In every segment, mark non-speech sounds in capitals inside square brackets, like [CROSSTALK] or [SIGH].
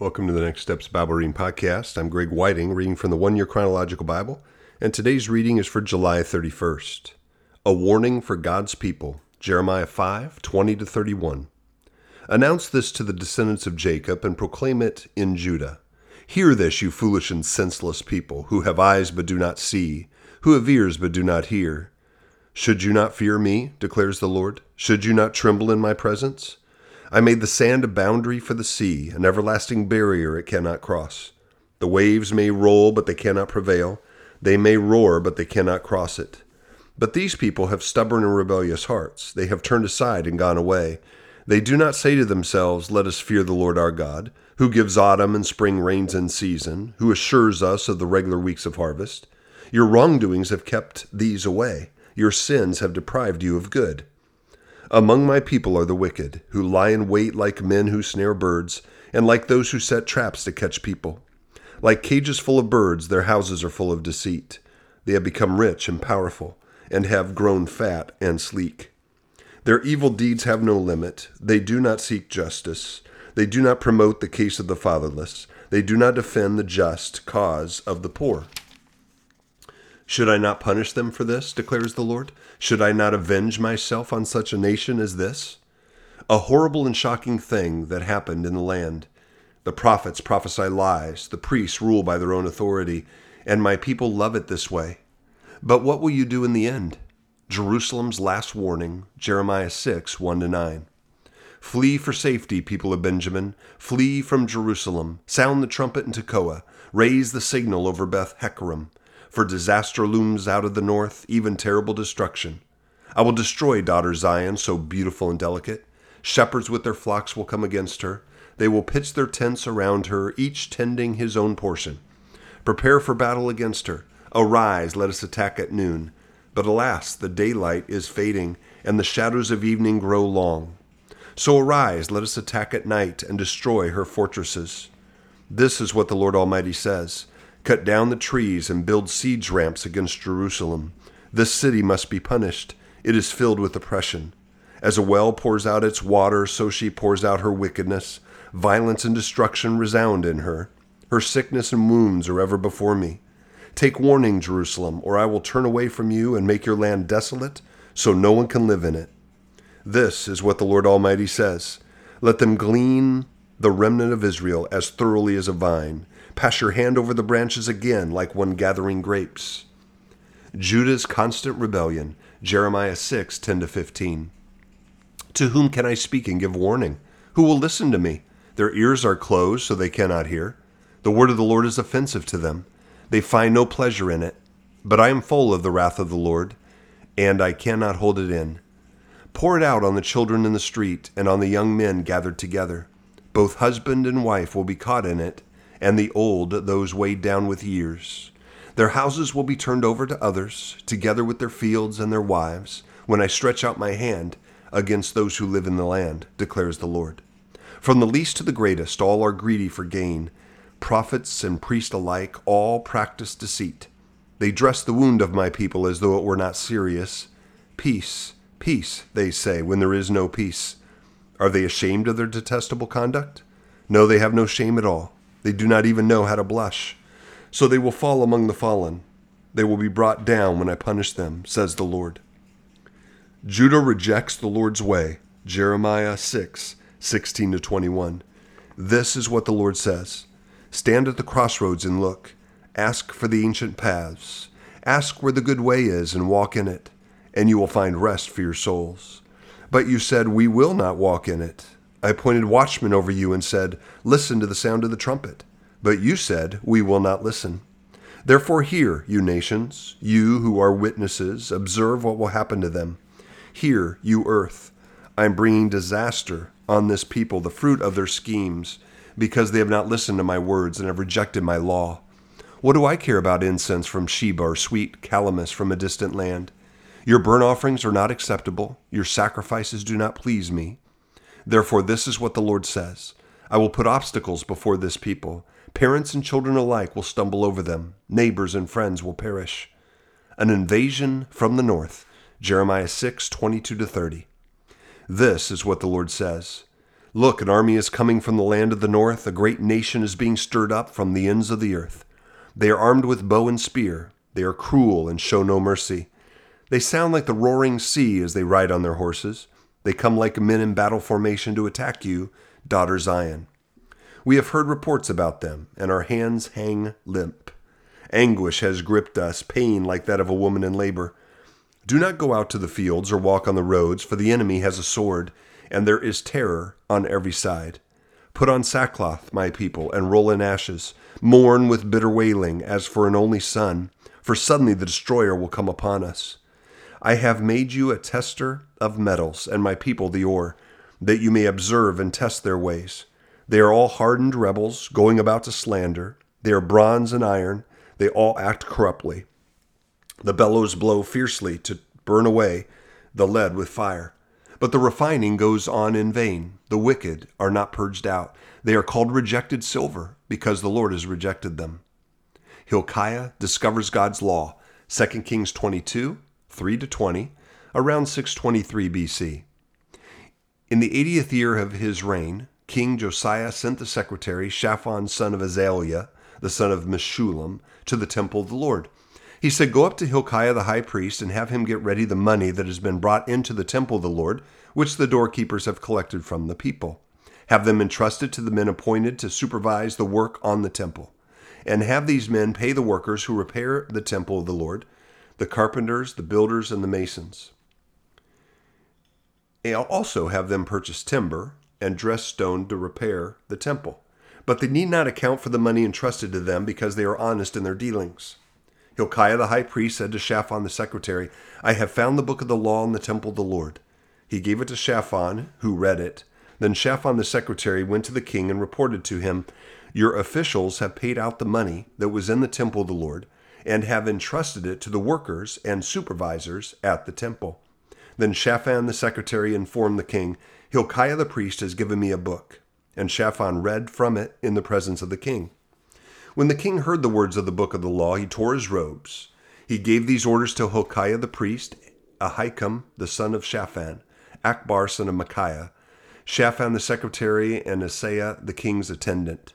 Welcome to the Next Steps Bible Reading Podcast. I'm Greg Whiting, reading from the One Year Chronological Bible, and today's reading is for July 31st. A warning for God's people, Jeremiah 5 20 to 31. Announce this to the descendants of Jacob and proclaim it in Judah. Hear this, you foolish and senseless people, who have eyes but do not see, who have ears but do not hear. Should you not fear me, declares the Lord? Should you not tremble in my presence? I made the sand a boundary for the sea, an everlasting barrier it cannot cross. The waves may roll, but they cannot prevail. They may roar, but they cannot cross it. But these people have stubborn and rebellious hearts. They have turned aside and gone away. They do not say to themselves, Let us fear the Lord our God, who gives autumn and spring rains in season, who assures us of the regular weeks of harvest. Your wrongdoings have kept these away. Your sins have deprived you of good. Among my people are the wicked, who lie in wait like men who snare birds, and like those who set traps to catch people. Like cages full of birds, their houses are full of deceit. They have become rich and powerful, and have grown fat and sleek. Their evil deeds have no limit. They do not seek justice. They do not promote the case of the fatherless. They do not defend the just cause of the poor. Should I not punish them for this, declares the Lord? Should I not avenge myself on such a nation as this? A horrible and shocking thing that happened in the land. The prophets prophesy lies, the priests rule by their own authority, and my people love it this way. But what will you do in the end? Jerusalem's last warning, Jeremiah 6 1 to 9. Flee for safety, people of Benjamin. Flee from Jerusalem. Sound the trumpet in Tekoa. Raise the signal over Beth Hakkerem for disaster looms out of the north, even terrible destruction. I will destroy daughter Zion, so beautiful and delicate. Shepherds with their flocks will come against her. They will pitch their tents around her, each tending his own portion. Prepare for battle against her. Arise, let us attack at noon. But alas, the daylight is fading, and the shadows of evening grow long. So arise, let us attack at night and destroy her fortresses. This is what the Lord Almighty says cut down the trees, and build siege ramps against Jerusalem. This city must be punished. It is filled with oppression. As a well pours out its water, so she pours out her wickedness. Violence and destruction resound in her. Her sickness and wounds are ever before me. Take warning, Jerusalem, or I will turn away from you and make your land desolate, so no one can live in it. This is what the Lord Almighty says Let them glean the remnant of Israel as thoroughly as a vine Pass your hand over the branches again, like one gathering grapes. Judah's constant rebellion, Jeremiah 6 10 15. To whom can I speak and give warning? Who will listen to me? Their ears are closed, so they cannot hear. The word of the Lord is offensive to them. They find no pleasure in it. But I am full of the wrath of the Lord, and I cannot hold it in. Pour it out on the children in the street and on the young men gathered together. Both husband and wife will be caught in it and the old those weighed down with years. Their houses will be turned over to others, together with their fields and their wives, when I stretch out my hand against those who live in the land, declares the Lord. From the least to the greatest, all are greedy for gain. Prophets and priests alike, all practice deceit. They dress the wound of my people as though it were not serious. Peace, peace, they say, when there is no peace. Are they ashamed of their detestable conduct? No, they have no shame at all. They do not even know how to blush. So they will fall among the fallen. They will be brought down when I punish them, says the Lord. Judah rejects the Lord's way. Jeremiah 6, 16 to 21. This is what the Lord says Stand at the crossroads and look. Ask for the ancient paths. Ask where the good way is and walk in it, and you will find rest for your souls. But you said, We will not walk in it. I appointed watchmen over you and said, Listen to the sound of the trumpet. But you said, We will not listen. Therefore, hear, you nations, you who are witnesses, observe what will happen to them. Hear, you earth, I am bringing disaster on this people, the fruit of their schemes, because they have not listened to my words and have rejected my law. What do I care about incense from Sheba or sweet calamus from a distant land? Your burnt offerings are not acceptable, your sacrifices do not please me. Therefore, this is what the Lord says I will put obstacles before this people. Parents and children alike will stumble over them, neighbors and friends will perish. An invasion from the north. Jeremiah 6 22 30. This is what the Lord says Look, an army is coming from the land of the north. A great nation is being stirred up from the ends of the earth. They are armed with bow and spear. They are cruel and show no mercy. They sound like the roaring sea as they ride on their horses. They come like men in battle formation to attack you, daughter Zion. We have heard reports about them, and our hands hang limp. Anguish has gripped us, pain like that of a woman in labor. Do not go out to the fields or walk on the roads, for the enemy has a sword, and there is terror on every side. Put on sackcloth, my people, and roll in ashes. Mourn with bitter wailing, as for an only son, for suddenly the destroyer will come upon us. I have made you a tester of metals, and my people the ore, that you may observe and test their ways. They are all hardened rebels, going about to slander. They are bronze and iron. They all act corruptly. The bellows blow fiercely to burn away the lead with fire. But the refining goes on in vain. The wicked are not purged out. They are called rejected silver, because the Lord has rejected them. Hilkiah discovers God's law. 2 Kings 22, 3 to 20, around 623 BC. In the 80th year of his reign, King Josiah sent the secretary Shaphan son of Azaliah, the son of Meshullam, to the temple of the Lord. He said, Go up to Hilkiah the high priest and have him get ready the money that has been brought into the temple of the Lord, which the doorkeepers have collected from the people. Have them entrusted to the men appointed to supervise the work on the temple. And have these men pay the workers who repair the temple of the Lord, the carpenters, the builders, and the masons. And also have them purchase timber and dress stone to repair the temple. But they need not account for the money entrusted to them because they are honest in their dealings. Hilkiah the high priest said to Shaphan the secretary, I have found the book of the law in the temple of the Lord. He gave it to Shaphan, who read it. Then Shaphan the secretary went to the king and reported to him, Your officials have paid out the money that was in the temple of the Lord, and have entrusted it to the workers and supervisors at the temple. Then Shaphan the secretary informed the king, Hilkiah the priest has given me a book. And Shaphan read from it in the presence of the king. When the king heard the words of the book of the law, he tore his robes. He gave these orders to Hilkiah the priest, Ahikam the son of Shaphan, Akbor son of Micaiah, Shaphan the secretary, and Asaiah the king's attendant.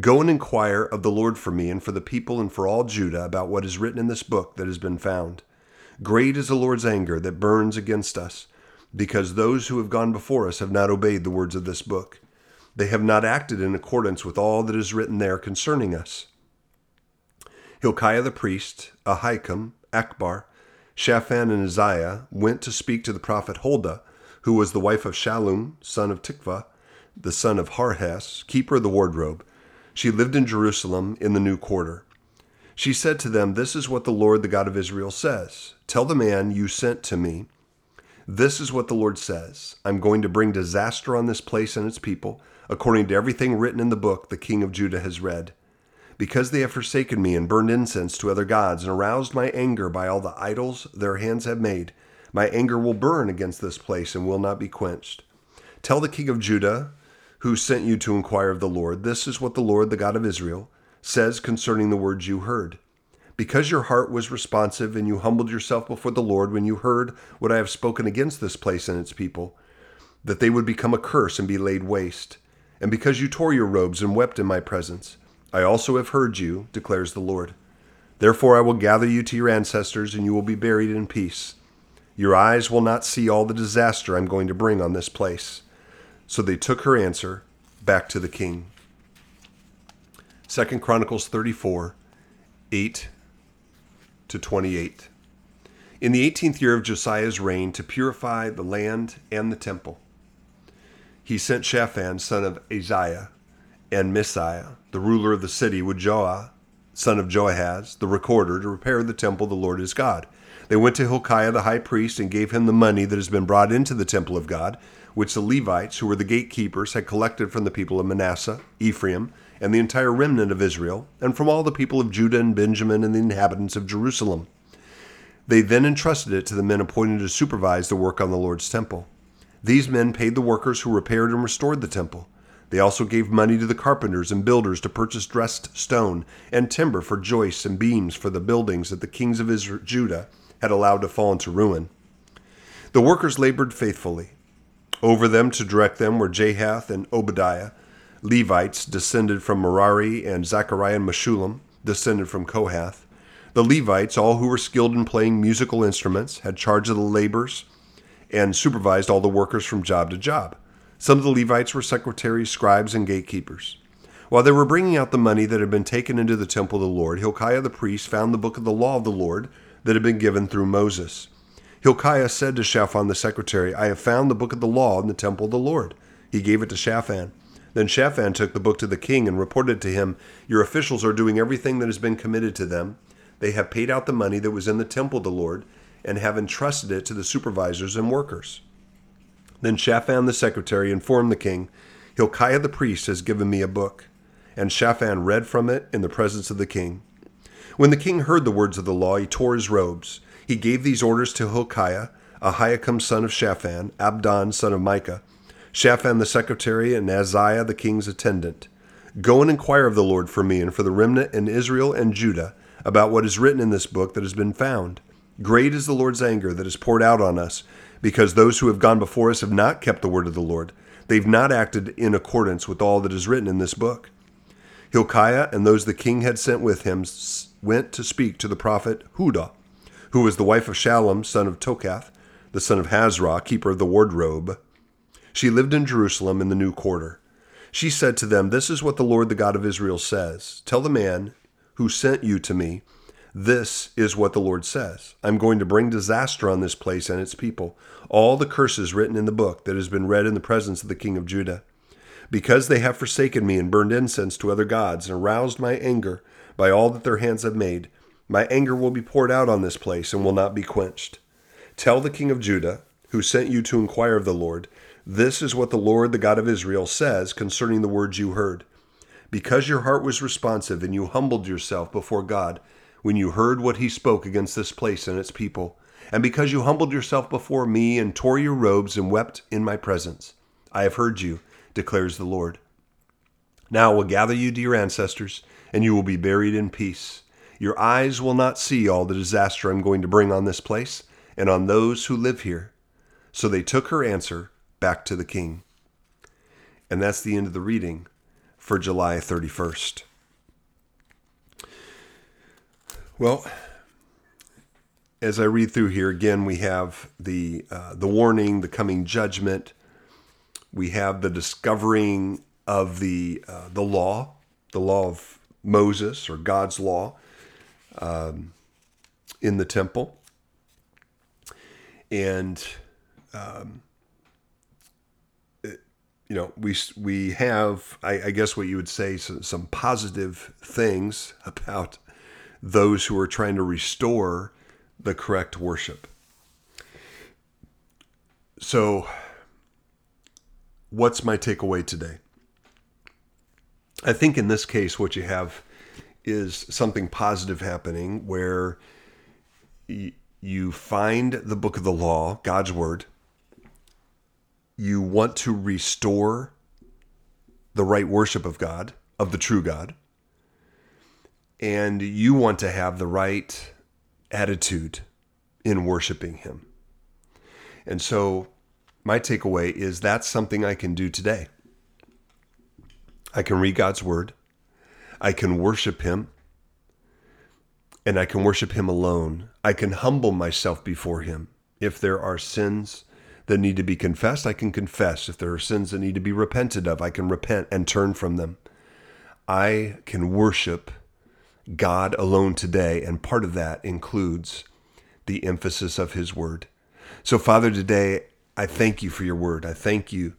Go and inquire of the Lord for me and for the people and for all Judah about what is written in this book that has been found. Great is the Lord's anger that burns against us, because those who have gone before us have not obeyed the words of this book. They have not acted in accordance with all that is written there concerning us. Hilkiah the priest, Ahikam, Achbor, Shaphan, and Uzziah went to speak to the prophet Huldah, who was the wife of Shallum, son of Tikvah, the son of Harhas, keeper of the wardrobe. She lived in Jerusalem in the new quarter. She said to them, This is what the Lord, the God of Israel, says Tell the man you sent to me, This is what the Lord says I'm going to bring disaster on this place and its people according to everything written in the book the king of Judah has read. Because they have forsaken me and burned incense to other gods and aroused my anger by all the idols their hands have made, my anger will burn against this place and will not be quenched. Tell the king of Judah, who sent you to inquire of the Lord, this is what the Lord, the God of Israel, says concerning the words you heard. Because your heart was responsive and you humbled yourself before the Lord when you heard what I have spoken against this place and its people, that they would become a curse and be laid waste and because you tore your robes and wept in my presence. I also have heard you, declares the Lord. Therefore I will gather you to your ancestors, and you will be buried in peace. Your eyes will not see all the disaster I'm going to bring on this place. So they took her answer back to the king. 2 Chronicles 34, 8 to 28. In the 18th year of Josiah's reign, to purify the land and the temple, he sent Shaphan, son of Azaliah, and Maaseiah, the ruler of the city, with Joah, son of Joahaz, the recorder, to repair the temple of the Lord his God. They went to Hilkiah the high priest and gave him the money that has been brought into the temple of God, which the Levites, who were the gatekeepers, had collected from the people of Manasseh, Ephraim, and the entire remnant of Israel, and from all the people of Judah and Benjamin and the inhabitants of Jerusalem. They then entrusted it to the men appointed to supervise the work on the Lord's temple. These men paid the workers who repaired and restored the temple. They also gave money to the carpenters and builders to purchase dressed stone and timber for joists and beams for the buildings that the kings of Israel, Judah had allowed to fall into ruin. The workers labored faithfully. Over them to direct them were Jahath and Obadiah, Levites descended from Merari, and Zechariah and Meshullam descended from Kohath. The Levites, all who were skilled in playing musical instruments, had charge of the labors and supervised all the workers from job to job. Some of the Levites were secretaries, scribes, and gatekeepers. While they were bringing out the money that had been taken into the temple of the Lord, Hilkiah the priest found the book of the law of the Lord that had been given through Moses. Hilkiah said to Shaphan the secretary, I have found the book of the law in the temple of the Lord. He gave it to Shaphan. Then Shaphan took the book to the king and reported to him, Your officials are doing everything that has been committed to them. They have paid out the money that was in the temple of the Lord and have entrusted it to the supervisors and workers. Then Shaphan the secretary informed the king, Hilkiah the priest has given me a book. And Shaphan read from it in the presence of the king. When the king heard the words of the law, he tore his robes. He gave these orders to Hilkiah, Ahikam son of Shaphan, Abdon son of Micah, Shaphan the secretary, and Azariah the king's attendant. Go and inquire of the Lord for me and for the remnant in Israel and Judah about what is written in this book that has been found. Great is the Lord's anger that is poured out on us, because those who have gone before us have not kept the word of the Lord. They've not acted in accordance with all that is written in this book. Hilkiah and those the king had sent with him went to speak to the prophet Huldah, who was the wife of Shallum, son of Tokath, the son of Hasrah, keeper of the wardrobe. She lived in Jerusalem in the new quarter. She said to them, This is what the Lord the God of Israel says Tell the man who sent you to me, This is what the Lord says. I'm going to bring disaster on this place and its people, all the curses written in the book that has been read in the presence of the king of Judah. Because they have forsaken me and burned incense to other gods and aroused my anger by all that their hands have made, my anger will be poured out on this place and will not be quenched. Tell the king of Judah, who sent you to inquire of the Lord, this is what the Lord, the God of Israel, says concerning the words you heard. Because your heart was responsive and you humbled yourself before God when you heard what he spoke against this place and its people, and because you humbled yourself before me and tore your robes and wept in my presence, I have heard you, declares the Lord. Now I will gather you to your ancestors, and you will be buried in peace. Your eyes will not see all the disaster I'm going to bring on this place and on those who live here. So they took her answer back to the king. And that's the end of the reading for July 31st. Well, as I read through here again, we have the uh, the warning, the coming judgment. We have the discovering of the uh, the law, the law of Moses or God's law um, in the temple, and um, you know, we we have, I, I, guess, what you would say, some, some positive things [LAUGHS] about those who are trying to restore the correct worship. So, what's my takeaway today? I think in this case, what you have is something positive happening where you find the book of the law, God's word, you want to restore the right worship of God, of the true God, and you want to have the right attitude in worshiping Him. And so, my takeaway is that's something I can do today. I can read God's Word, I can worship Him, and I can worship Him alone. I can humble myself before Him. If there are sins that need to be confessed, I can confess. If there are sins that need to be repented of, I can repent and turn from them. I can worship God alone today, and part of that includes the emphasis of His Word. So, Father, today I thank you for your Word. I thank you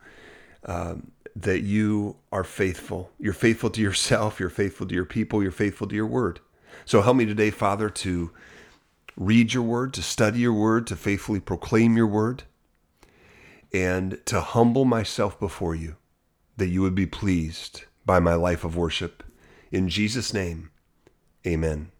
um, that you are faithful. You're faithful to yourself, you're faithful to your people, you're faithful to your Word. So, help me today, Father, to read your Word, to study your Word, to faithfully proclaim your Word and to humble myself before you, that you would be pleased by my life of worship. In Jesus' name, amen.